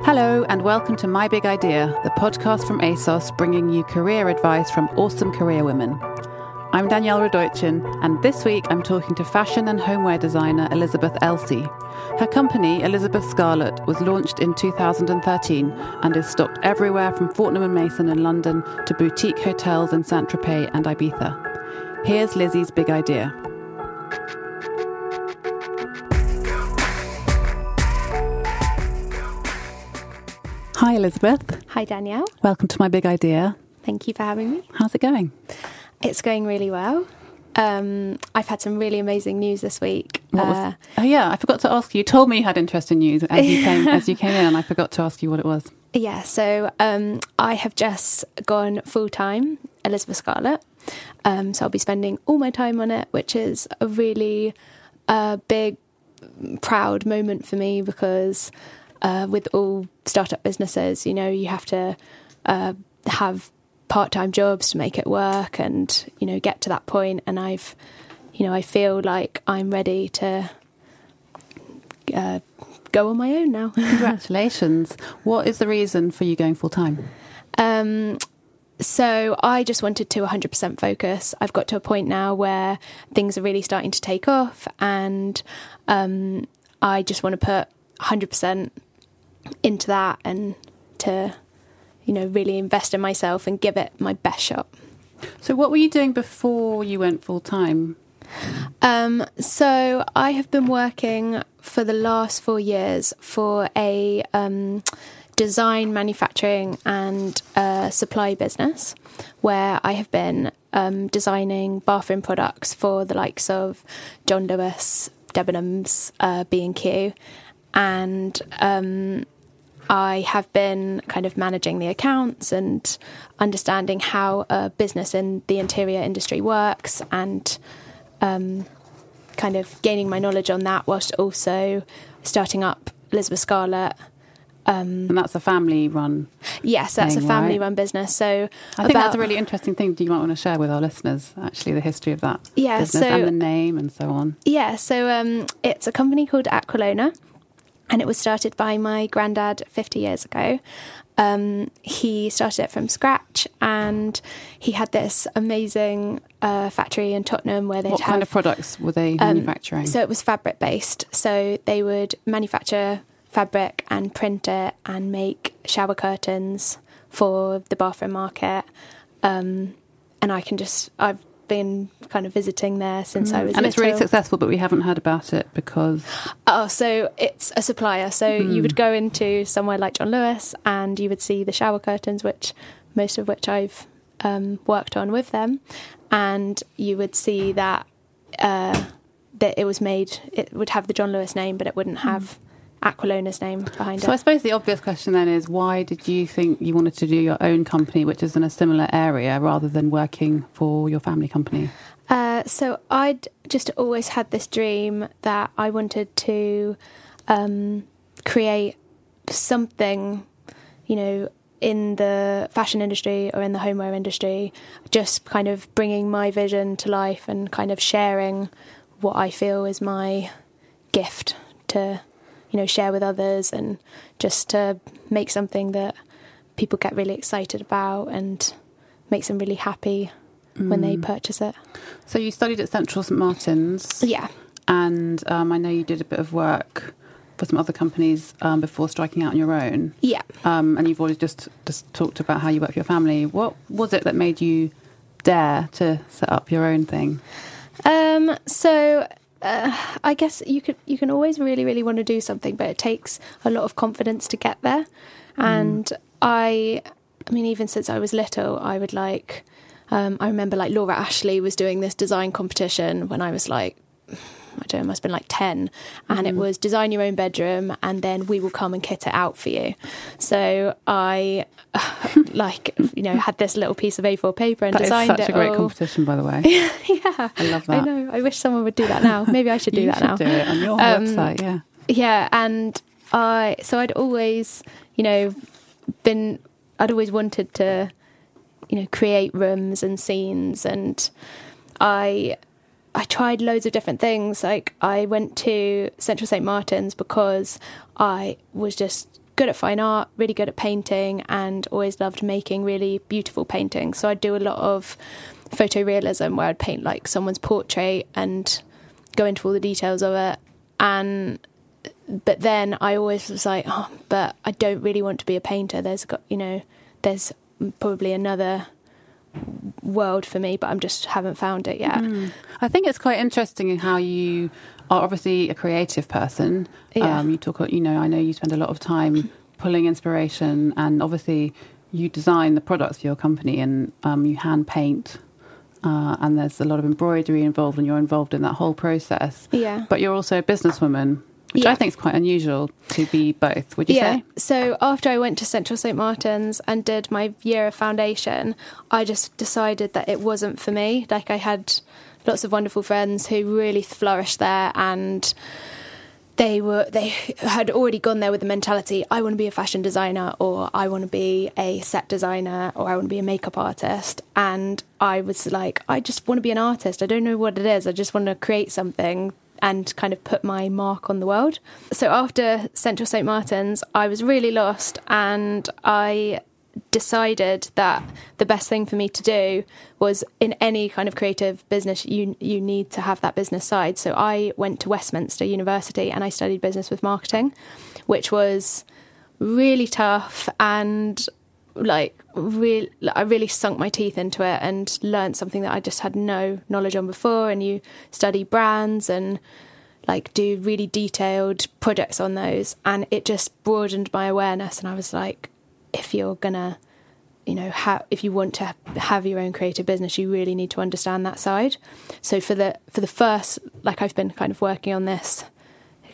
Hello, and welcome to My Big Idea, the podcast from ASOS bringing you career advice from awesome career women. I'm Danielle Radojcin, and this week I'm talking to fashion and homeware designer Elizabeth Elsey. Her company, Elizabeth Scarlett, was launched in 2013 and is stocked everywhere from Fortnum and Mason in London to boutique hotels in Saint Tropez and Ibiza. Here's Lizzie's big idea. Hi, Elizabeth. Hi, Danielle. Welcome to my big idea. Thank you for having me. How's it going? It's going really well. Um, I've had some really amazing news this week. Uh, oh yeah, I forgot to ask you. You told me you had interesting news as you came as you came in, and I forgot to ask you what it was. Yeah, so um, I have just gone full time Elizabeth Scarlett. Um, so I'll be spending all my time on it, which is a really uh, big, proud moment for me because uh, with all startup businesses, you know, you have to uh, have part-time jobs to make it work and you know get to that point. and i've you know i feel like i'm ready to uh, go on my own now. Congratulations. What is the reason for you going full-time? Um, so i just wanted to 100% focus. I've got to a point now where things are really starting to take off and um, i just want to put 100% into that and to you know, really invest in myself and give it my best shot. So, what were you doing before you went full time? Um, so, I have been working for the last four years for a um, design, manufacturing, and uh, supply business where I have been um, designing bathroom products for the likes of John Lewis, Debenhams, uh, B&Q, and um, I have been kind of managing the accounts and understanding how a business in the interior industry works and um, kind of gaining my knowledge on that whilst also starting up Elizabeth Scarlett. Um, and that's a family run. Yes, that's thing, a family right? run business. So I think about, that's a really interesting thing. Do you might want to share with our listeners actually the history of that yeah, business so, and the name and so on? Yeah, so um, it's a company called Aquilona and it was started by my granddad 50 years ago. Um, he started it from scratch, and he had this amazing uh, factory in Tottenham where they. What have, kind of products were they um, manufacturing? So it was fabric based. So they would manufacture fabric and print it and make shower curtains for the bathroom market. Um, and I can just I've been kind of visiting there since mm. I was and little. it's really successful but we haven't heard about it because oh so it's a supplier so mm. you would go into somewhere like John Lewis and you would see the shower curtains which most of which I've um, worked on with them and you would see that uh, that it was made it would have the John Lewis name but it wouldn't have mm. Aquilona's name behind so it. So I suppose the obvious question then is why did you think you wanted to do your own company, which is in a similar area, rather than working for your family company? Uh, so I'd just always had this dream that I wanted to um, create something, you know, in the fashion industry or in the homeware industry, just kind of bringing my vision to life and kind of sharing what I feel is my gift to you know share with others and just to make something that people get really excited about and makes them really happy mm. when they mm. purchase it. So you studied at Central St Martin's, yeah, and um, I know you did a bit of work for some other companies um, before striking out on your own. Yeah, um, and you've already just just talked about how you work for your family. What was it that made you dare to set up your own thing? Um, so uh, I guess you could you can always really really want to do something, but it takes a lot of confidence to get there. Mm. And I, I mean, even since I was little, I would like. Um, I remember like Laura Ashley was doing this design competition when I was like I don't know, must have been like 10. And it was design your own bedroom and then we will come and kit it out for you. So I, like, you know, had this little piece of A4 paper and That designed it. That's such a great all. competition, by the way. yeah. I love that. I know. I wish someone would do that now. Maybe I should do that should now. do it on your Um, website, yeah. Yeah, and I so I'd always, you know, been I'd always wanted to, you know, create rooms and scenes and I I tried loads of different things. Like I went to Central St Martin's because I was just good at fine art, really good at painting and always loved making really beautiful paintings. So I'd do a lot of photorealism where I'd paint like someone's portrait and go into all the details of it and but then I always was like, oh, but I don't really want to be a painter. There's got, you know, there's probably another world for me, but I'm just haven't found it yet. I think it's quite interesting in how you are obviously a creative person. Yeah. Um, you talk, you know, I know you spend a lot of time pulling inspiration, and obviously you design the products for your company, and um, you hand paint, uh, and there's a lot of embroidery involved, and you're involved in that whole process. Yeah. But you're also a businesswoman, which I think is quite unusual to be both. Would you yeah. say? So after I went to Central St Martin's and did my year of foundation, I just decided that it wasn't for me. Like I had lots of wonderful friends who really flourished there and they were they had already gone there with the mentality I want to be a fashion designer or I want to be a set designer or I want to be a makeup artist and I was like I just want to be an artist I don't know what it is I just want to create something and kind of put my mark on the world. So after Central St Martin's I was really lost and I decided that the best thing for me to do was in any kind of creative business you you need to have that business side. So I went to Westminster University and I studied business with marketing which was really tough and like really I really sunk my teeth into it and learned something that I just had no knowledge on before. And you study brands and like do really detailed projects on those. And it just broadened my awareness. And I was like if you're gonna you know ha- if you want to have your own creative business you really need to understand that side. So for the for the first like I've been kind of working on this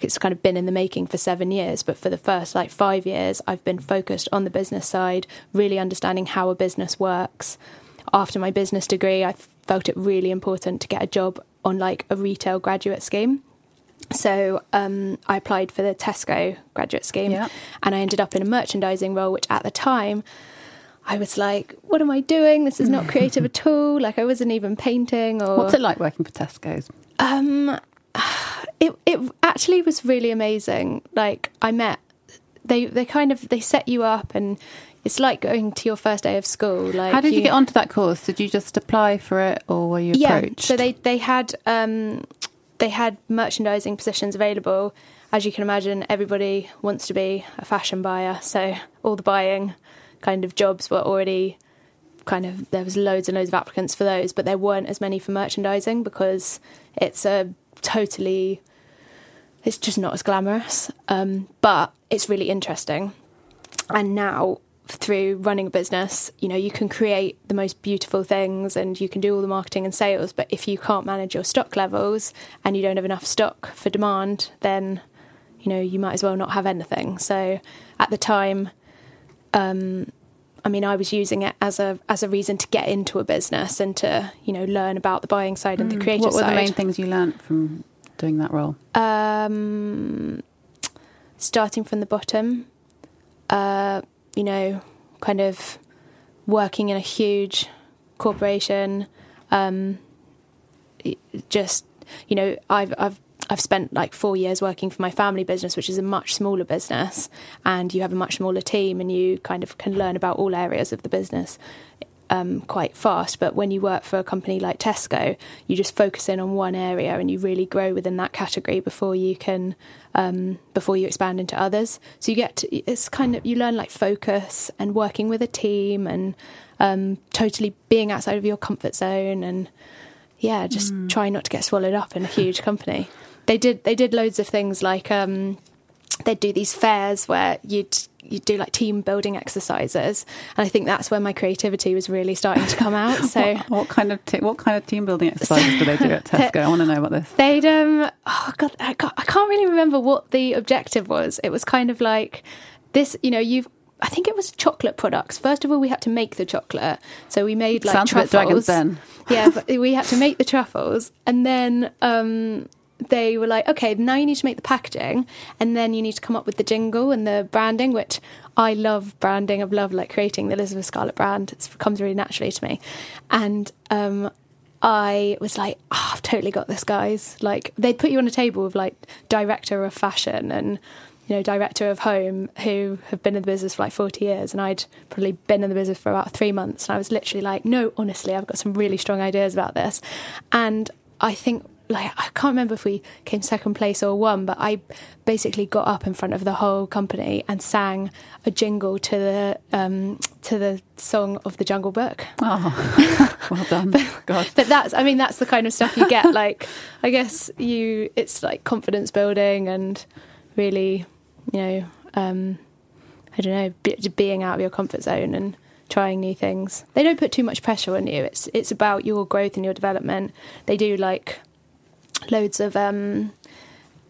it's kind of been in the making for 7 years but for the first like 5 years I've been focused on the business side really understanding how a business works after my business degree I felt it really important to get a job on like a retail graduate scheme so um, I applied for the Tesco graduate scheme, Yeah. and I ended up in a merchandising role, which at the time I was like, "What am I doing? This is not creative at all." Like I wasn't even painting or What's it like working for Tesco's? um, it it actually was really amazing. Like I met they they kind of they set you up and. It's like going to your first day of school. Like How did you, get onto that course? Did you just apply for it, or were you approached? so they they had um, they had merchandising positions available. As you can imagine, everybody wants to be a fashion buyer, so all the buying kind of jobs were already kind of there was loads and loads of applicants for those, but there weren't as many for merchandising because it's a totally it's just not as glamorous. Um, but it's really interesting. And now through running a business, you know, you can create the most beautiful things and you can do all the marketing and sales, but if you can't manage your stock levels and you don't have enough stock for demand, then you know, you might as well not have anything. So at the time um I mean, I was using it as a as a reason to get into a business and to you know learn about the buying side and the creative side. what were side. the main things you learned from doing that role? Um, starting from the bottom, uh, you know, kind of working in a huge corporation. Um, just you know, I've I've I've spent like four years working for my family business, which is a much smaller business, and you have a much smaller team, and you kind of can learn about all areas of the business um, quite fast. But when you work for a company like Tesco, you just focus in on one area and you really grow within that category before you can um, before you expand into others. So you get to, it's kind of you learn like focus and working with a team and um, totally being outside of your comfort zone and yeah, just trying not to get swallowed up in a huge company. They did they did loads of things like um, they'd do these fairs where you'd you'd do like team building exercises, and I think that's where my creativity was really starting to come out. So, what, what kind of t- what kind of team building exercises do they do at Tesco? I want to know about this. They'd um oh god, I can't, I can't really remember what the objective was. It was kind of like this, you know, you've I think it was chocolate products. First of all, we had to make the chocolate, so we made like Sounds truffles. Yeah, but we had to make the truffles, and then um, they were like, okay, now you need to make the packaging, and then you need to come up with the jingle and the branding, which I love branding. I've loved like creating the Elizabeth Scarlett brand. It comes really naturally to me, and um, I was like, oh, I've totally got this, guys. Like they'd put you on a table with like director of fashion and you know, director of home who have been in the business for like 40 years. And I'd probably been in the business for about three months. And I was literally like, no, honestly, I've got some really strong ideas about this. And I think like I can't remember if we came second place or won, but I basically got up in front of the whole company and sang a jingle to the um, to the song of the Jungle Book. Oh, well done, but, God. But that's I mean that's the kind of stuff you get. like I guess you it's like confidence building and really you know, um, I don't know, be, being out of your comfort zone and trying new things. They don't put too much pressure on you. It's it's about your growth and your development. They do like loads of um,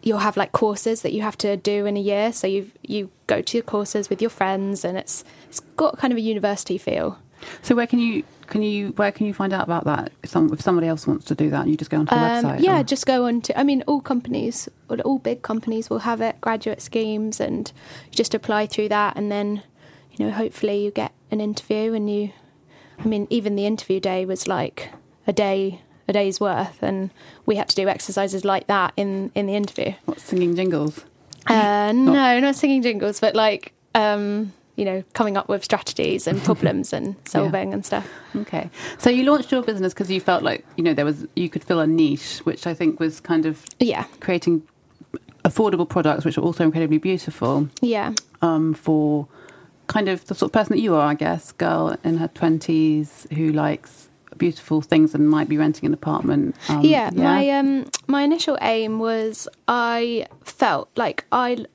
you'll have like courses that you have to do in a year. So you you go to your courses with your friends, and it's it's got kind of a university feel. So where can you can you where can you find out about that? If, some, if somebody else wants to do that, you just go onto the um, website. Yeah, or? just go on to. I mean, all companies, all big companies will have it, graduate schemes, and you just apply through that, and then you know, hopefully you get an interview, and you. I mean, even the interview day was like a day a day's worth, and we had to do exercises like that in in the interview. What singing jingles? Uh, no, not singing jingles, but like um, you know, coming up with strategies and problems and solving yeah. and stuff. Okay. So you launched your business because you felt like, you know, there was, you could fill a niche, which I think was kind of yeah creating affordable products, which are also incredibly beautiful. Yeah. Um, for kind of the sort of person that you are, I guess, girl in her 20s who likes beautiful things and might be renting an apartment. Um, yeah, yeah, my um, my initial aim was I felt like I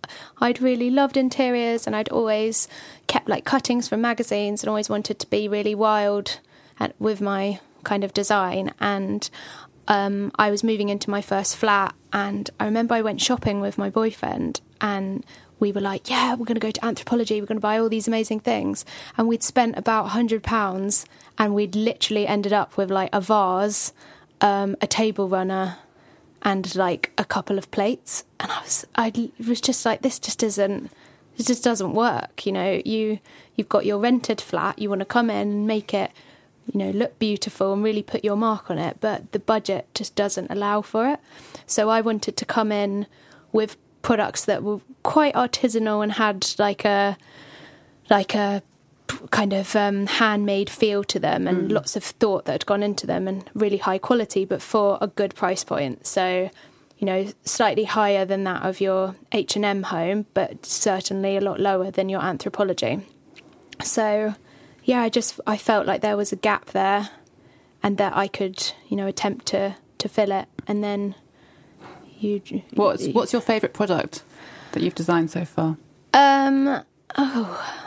I'd really loved interiors and I'd always kept like cuttings from magazines and always wanted to be really wild at, with my kind of design and. Um, I was moving into my first flat, and I remember I went shopping with my boyfriend, and we were like, yeah, we're going to go to Anthropologie, we're going to buy all these amazing things. And we'd spent about £100 and we'd literally ended up with like a vase, um, a table runner, and like a couple of plates. And I was, I was just like, this just isn't, this just doesn't work. You know, you, you've got your rented flat, you want to come in and make it, you know, look beautiful and really put your mark on it, but the budget just doesn't allow for it. So I wanted to come in with products that were quite artisanal and had like a like a kind of um, handmade feel to them and mm. lots of thought that had gone into them and really high quality but for a good price point so you know slightly higher than that of your H&M home but certainly a lot lower than your Anthropologie. so yeah I just I felt like there was a gap there and that I could you know attempt to to fill it and then you. What's What's your favourite product that you've designed so far? Um. Oh.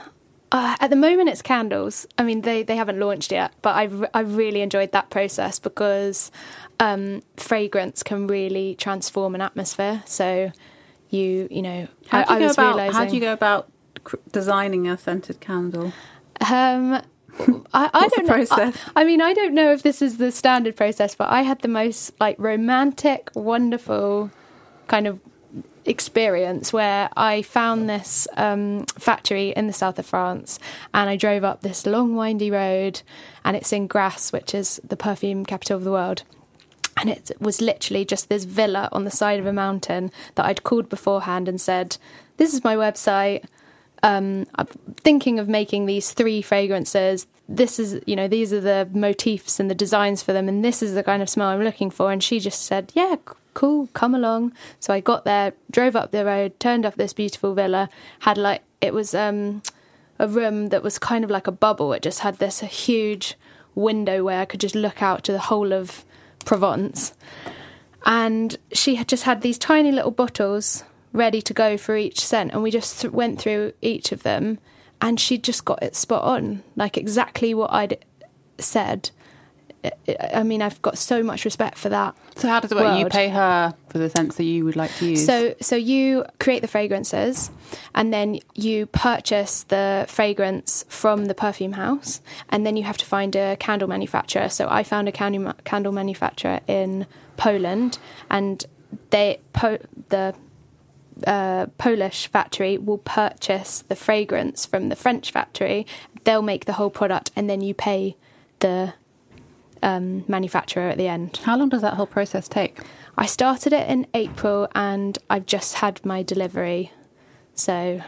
Uh, at the moment, it's candles. I mean, they, they haven't launched yet, but I've I really enjoyed that process because um, fragrance can really transform an atmosphere. So, you you know, how do you I, go I about realizing, how do you go about designing a scented candle? Um, I, I don't know. I, I, mean, I don't know if this is the standard process, but I had the most like romantic, wonderful kind of experience where I found this um, factory in the south of France and I drove up this long, windy road, and it's in Grasse, which is the perfume capital of the world. And it was literally just this villa on the side of a mountain that I'd called beforehand and said, This is my website um, I'm thinking of making these three fragrances. This is, you know, these are the motifs and the designs for them, and this is the kind of smell I'm looking for. And she just said, Yeah, cool, come along. So I got there, drove up the road, turned up this beautiful villa, had like, it was um, a room that was kind of like a bubble. It just had this huge window where I could just look out to the whole of Provence. And she had just had these tiny little bottles ready to go for each scent, and we just th- went through each of them, and she just got it spot on, like exactly what I'd said. I- mean, I've got so much respect for that. So how does it work? You pay her for the scents that you would like to use. So, so you create the fragrances, and then you purchase the fragrance from the perfume house, and then you have to find a candle manufacturer. So, I found a candle candle manufacturer in Poland, and they po- the uh, Polish factory will purchase the fragrance from the French factory. They'll make the whole product, and then you pay the um, manufacturer at the end. how long does that whole process take? I started it in April and I've just had my delivery. So,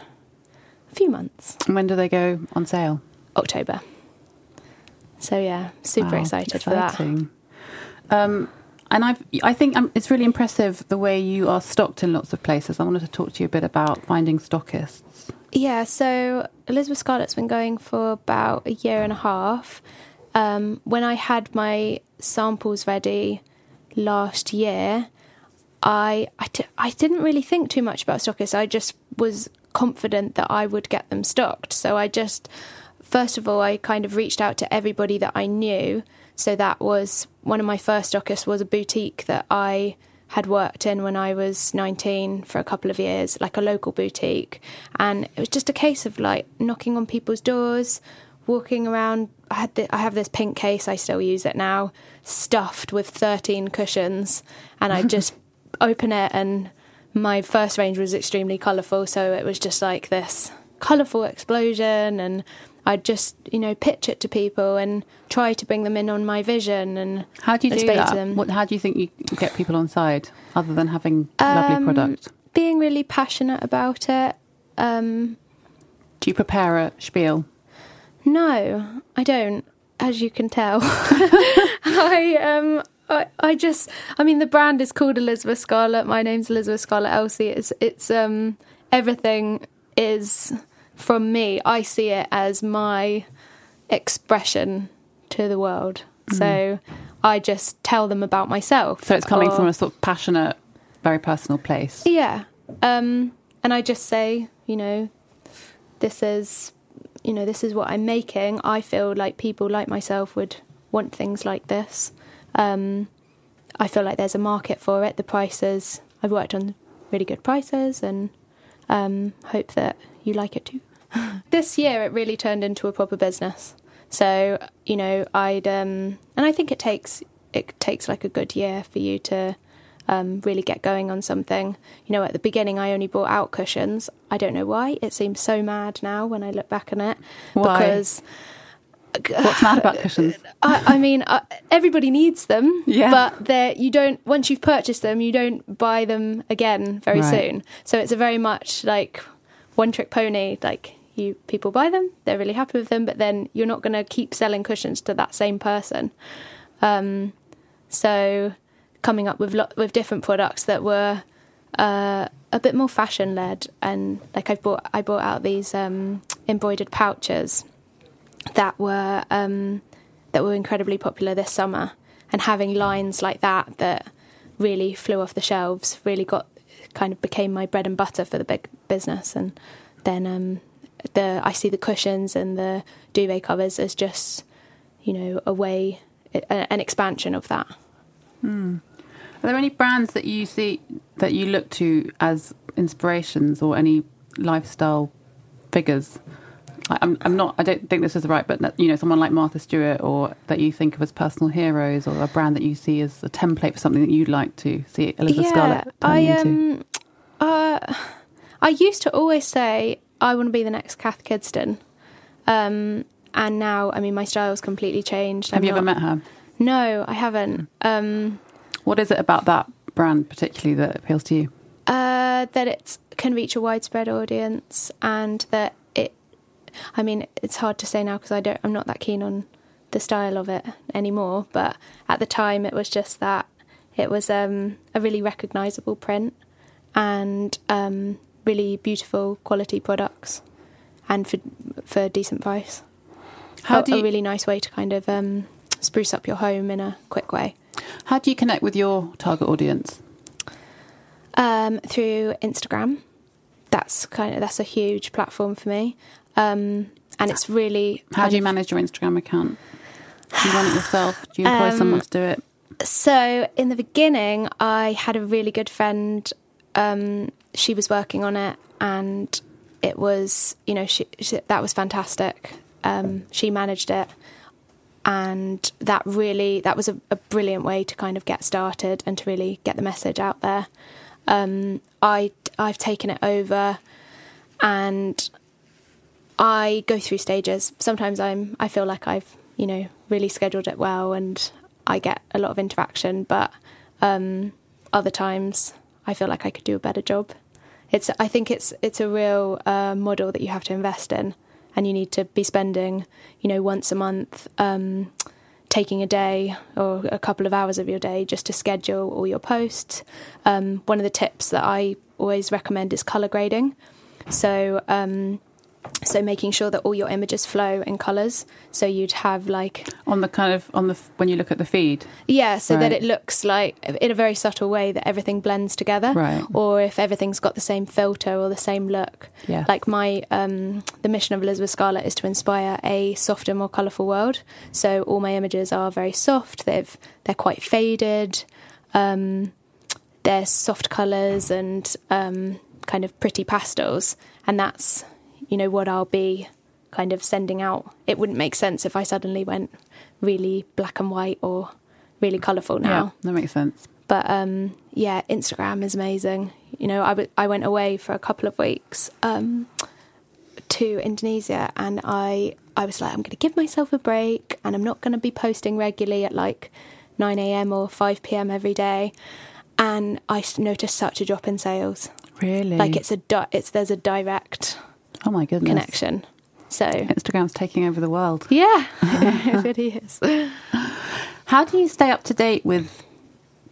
a few months. And when do they go on sale? October. So, yeah, super Wow, excited for that. Um, and I've, I think um, it's really impressive the way you are stocked in lots of places. I wanted to talk to you a bit about finding stockists. Yeah, so Elizabeth Scarlett's been going for about a year and a half. Um, when I had my samples ready last year, I I, d- I didn't really think too much about stockists. I just was confident that I would get them stocked. So I just, first of all, I kind of reached out to everybody that I knew. So that was one of my first stockists was a boutique that I had worked in when I was 19 for a couple of years, like a local boutique. And it was just a case of like knocking on people's doors, walking around. I had the, I have this pink case, I still use it now, stuffed with 13 cushions. And I just open it and my first range was extremely colourful, so it was just like this colourful explosion and I'd just, you know, pitch it to people and try to bring them in on my vision and How do you do that? them. What, how do you think you get people on side other than having lovely Um, product? being really passionate about it. Um, Do you prepare a spiel? No, I don't, as you can tell. I um I, I just I mean the brand is called Elizabeth Scarlett. My name's Elizabeth Scarlett Elsey. It's it's um everything is from me. I see it as my expression to the world. So I just tell them about myself. So it's coming or- from a sort of passionate, very personal place. Yeah. Um, and I just say, you know, this is, you know, this is what I'm making. I feel like people like myself would want things like this. Um, I feel like there's a market for it. The prices, I've worked on really good prices and um, hope that you like it too. this year, it really turned into a proper business. So, you know, I'd, um, and I think it takes, it takes like a good year for you to um, really get going on something. You know, at the beginning, I only brought out cushions. I don't know why. It seems so mad now when I look back on it. Why? Because What's mad about cushions? I, I mean, uh, everybody needs them, Yeah. but they're, you don't. Once you've purchased them, you don't buy them again very Right. soon. So it's a very much like one trick pony. Like you, people buy them, they're really happy with them, but then you're not going to keep selling cushions to that same person. Um, so coming up with lo- with different products that were uh, a bit more fashion led, and like I bought I bought out these um, embroidered pouches that were um, that were incredibly popular this summer, and having lines like that that really flew off the shelves really got kind of became my bread and butter for the big business, and then um, the I see the cushions and the duvet covers as just you know a way an expansion of that. Are there any brands that you see that you look to as inspirations or any lifestyle figures? I- I'm, I'm not. I don't think this is right, but you know, someone like Martha Stewart, or that you think of as personal heroes, or a brand that you see as a template for something that you'd like to see Elizabeth Scarlett turn I into. um, uh, I used to always say I want to be the next Cath Kidston, um, and now I mean my style's completely changed. Have I'm you ever met her? No, I haven't. Um, What is it about that brand particularly that appeals to you? uh, that it can reach a widespread audience, and that it. I mean, it's hard to say now because I don't. I'm not that keen on the style of it anymore. But at the time, it was just that it was um, a really recognisable print and um, really beautiful quality products, and for for a decent price. How a, do you a really nice way to kind of um, spruce up your home in a quick way. How do you connect with your target audience? Um, through Instagram. That's kind of that's a huge platform for me, um, and it's really. How do you manage your Instagram account? Do you run it yourself? Do you employ Um, someone to do it? So in the beginning, I had a really good friend. Um, she was working on it, and it was you know she, she that was fantastic. Um, she managed it, and that really that was a, a brilliant way to kind of get started and to really get the message out there. Um, I I've taken it over, and I go through stages. Sometimes I'm I feel like I've you know really scheduled it well and I get a lot of interaction, but um, other times I feel like I could do a better job. It's I think it's it's a real uh, model that you have to invest in, and you need to be spending you know once a month. Um, taking a day or a couple of hours of your day just to schedule all your posts. Um, one of the tips that I always recommend is color grading. So, um, so making sure that all your images flow in colors. So you'd have like On the kind of on the when you look at the feed, yeah, so that it looks like in a very subtle way that everything blends together. Right. Or if everything's got the same filter or the same look. Yeah. Like my um the mission of Elizabeth Scarlett is to inspire a softer, more colourful world. So all my images are very soft. They've they're quite faded. Um they're soft colours and um kind of pretty pastels. And that's, you know, what I'll be kind of sending out. It wouldn't make sense if I suddenly went really black and white or really colourful yeah, now. that makes sense. But um, yeah, Instagram is amazing. You know, I, w- I went away for a couple of weeks um, to Indonesia, and I I was like, I'm going to give myself a break, and I'm not going to be posting regularly at like 9 a.m. or 5 p.m. every day. And I noticed such a drop in sales. Really, Like it's a di- it's there's a direct oh my goodness, connection. So Instagram's taking over the world. yeah, it really is. How do you stay up to date with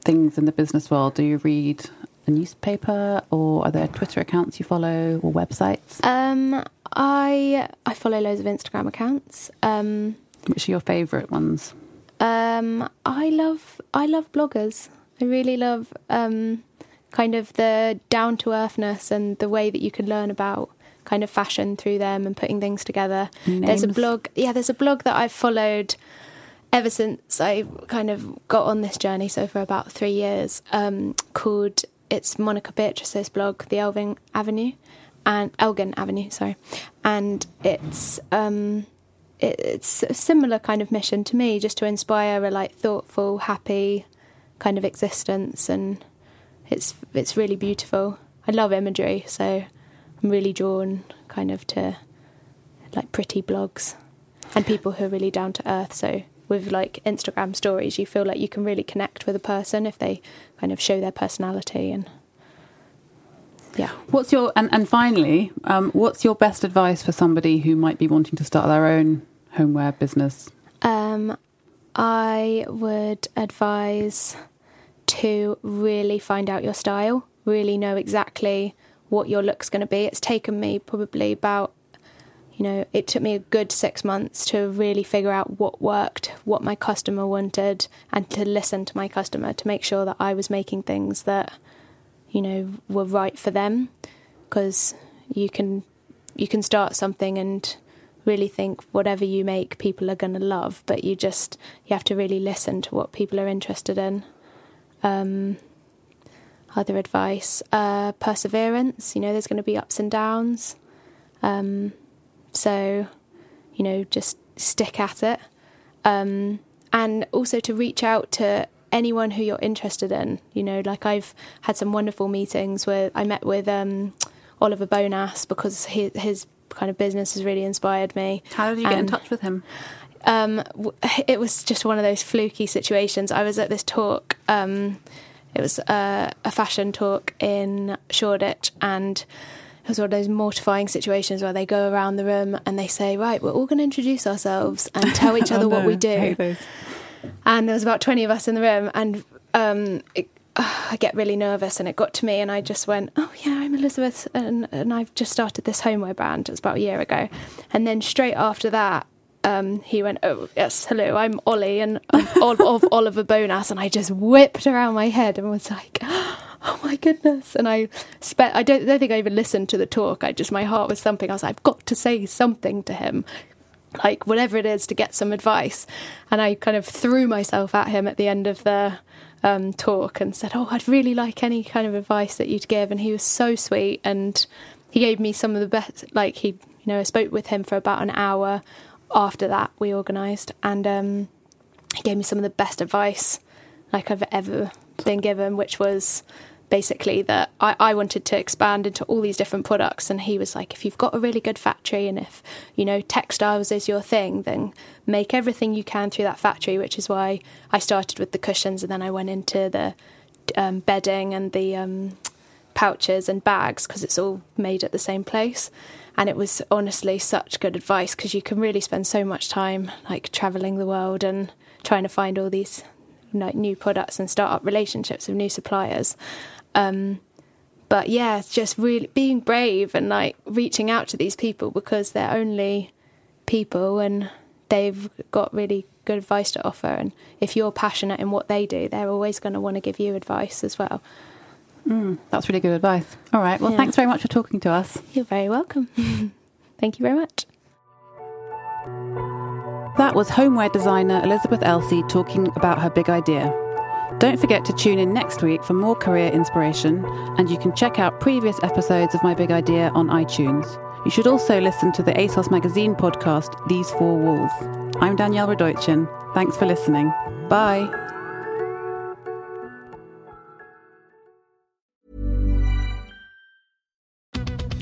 things in the business world? Do you read a newspaper, or are there Twitter accounts you follow, or websites? Um, I I follow loads of Instagram accounts. Um, Which are your favourite ones? Um, I love I love bloggers. I really love um, kind of the down to earthness and the way that you can learn about kind of fashion through them and putting things together. There's a blog, yeah, there's a blog that I've followed ever since I kind of got on this journey. So for about three years, um, called it's Monica Beatrice's blog, The Elvin Avenue, and Elgin Avenue, sorry, and it's um, it, it's a similar kind of mission to me, just to inspire a like thoughtful, happy kind of existence, and it's it's really beautiful. I love imagery, so I'm really drawn kind of to like pretty blogs and people who are really down to earth. So with like Instagram stories, you feel like you can really connect with a person if they kind of show their personality and yeah. What's your and, and finally, um, what's your best advice for somebody who might be wanting to start their own homeware business? Um, I would advise to really find out your style, really know exactly what your look's going to be. It's taken me probably about, you know, it took me a good six months to really figure out what worked, what my customer wanted, and to listen to my customer to make sure that I was making things that, you know, were right for them. Because you can, you can start something and really think whatever you make people are going to love but you just you have to really listen to what people are interested in um other advice uh perseverance you know there's going to be ups and downs um so you know just stick at it um and also to reach out to anyone who you're interested in you know like i've had some wonderful meetings where i met with um oliver bonas because his, his kind of business has really inspired me How did you get in touch with him? um, w- it was just one of those fluky situations. I was at this talk. It was uh, a fashion talk in Shoreditch, and it was one of those mortifying situations where they go around the room and they say, "Right, we're all going to introduce ourselves and tell each other Oh, what no, we do." and there was about 20 of us in the room and um, it, I get really nervous and it got to me and I just went oh yeah I'm Elizabeth and, and I've just started this homeware brand. It was about a year ago. And then straight after that um, he went oh yes hello I'm Ollie and I'm Ol- of Oliver Bonas and I just whipped around my head and was like oh my goodness. And I spent, I don't, don't think I even listened to the talk. I just, my heart was thumping. I was like, I've got to say something to him, like whatever it is to get some advice. And I kind of threw myself at him at the end of the um, talk and said, Oh, I'd really like any kind of advice that you'd give. And he was so sweet. And he gave me some of the best, like, he, you know, I spoke with him for about an hour after that we organised. And um, he gave me some of the best advice like I've ever been given, which was basically that I, I, wanted to expand into all these different products and he was like if you've got a really good factory and if you know textiles is your thing then make everything you can through that factory which is why i started with the cushions and then i went into the um, bedding and the um, pouches and bags because it's all made at the same place and it was honestly such good advice because you can really spend so much time like traveling the world and trying to find all these like new products and start up relationships with new suppliers. Um, but yeah, just really being brave and like reaching out to these people because they're only people and they've got really good advice to offer. And if you're passionate in what they do, they're always going to want to give you advice as well. Mm, that's really good advice. All right. Well, yeah. thanks very much for talking to us. You're very welcome. Thank you very much. That was homeware designer Elizabeth Elsey talking about her big idea. Don't forget to tune in next week for more career inspiration, and you can check out previous episodes of My Big Idea on iTunes. You should also listen to the ASOS Magazine podcast, These Four Walls. I'm Danielle Radojcin. Thanks for listening. Bye.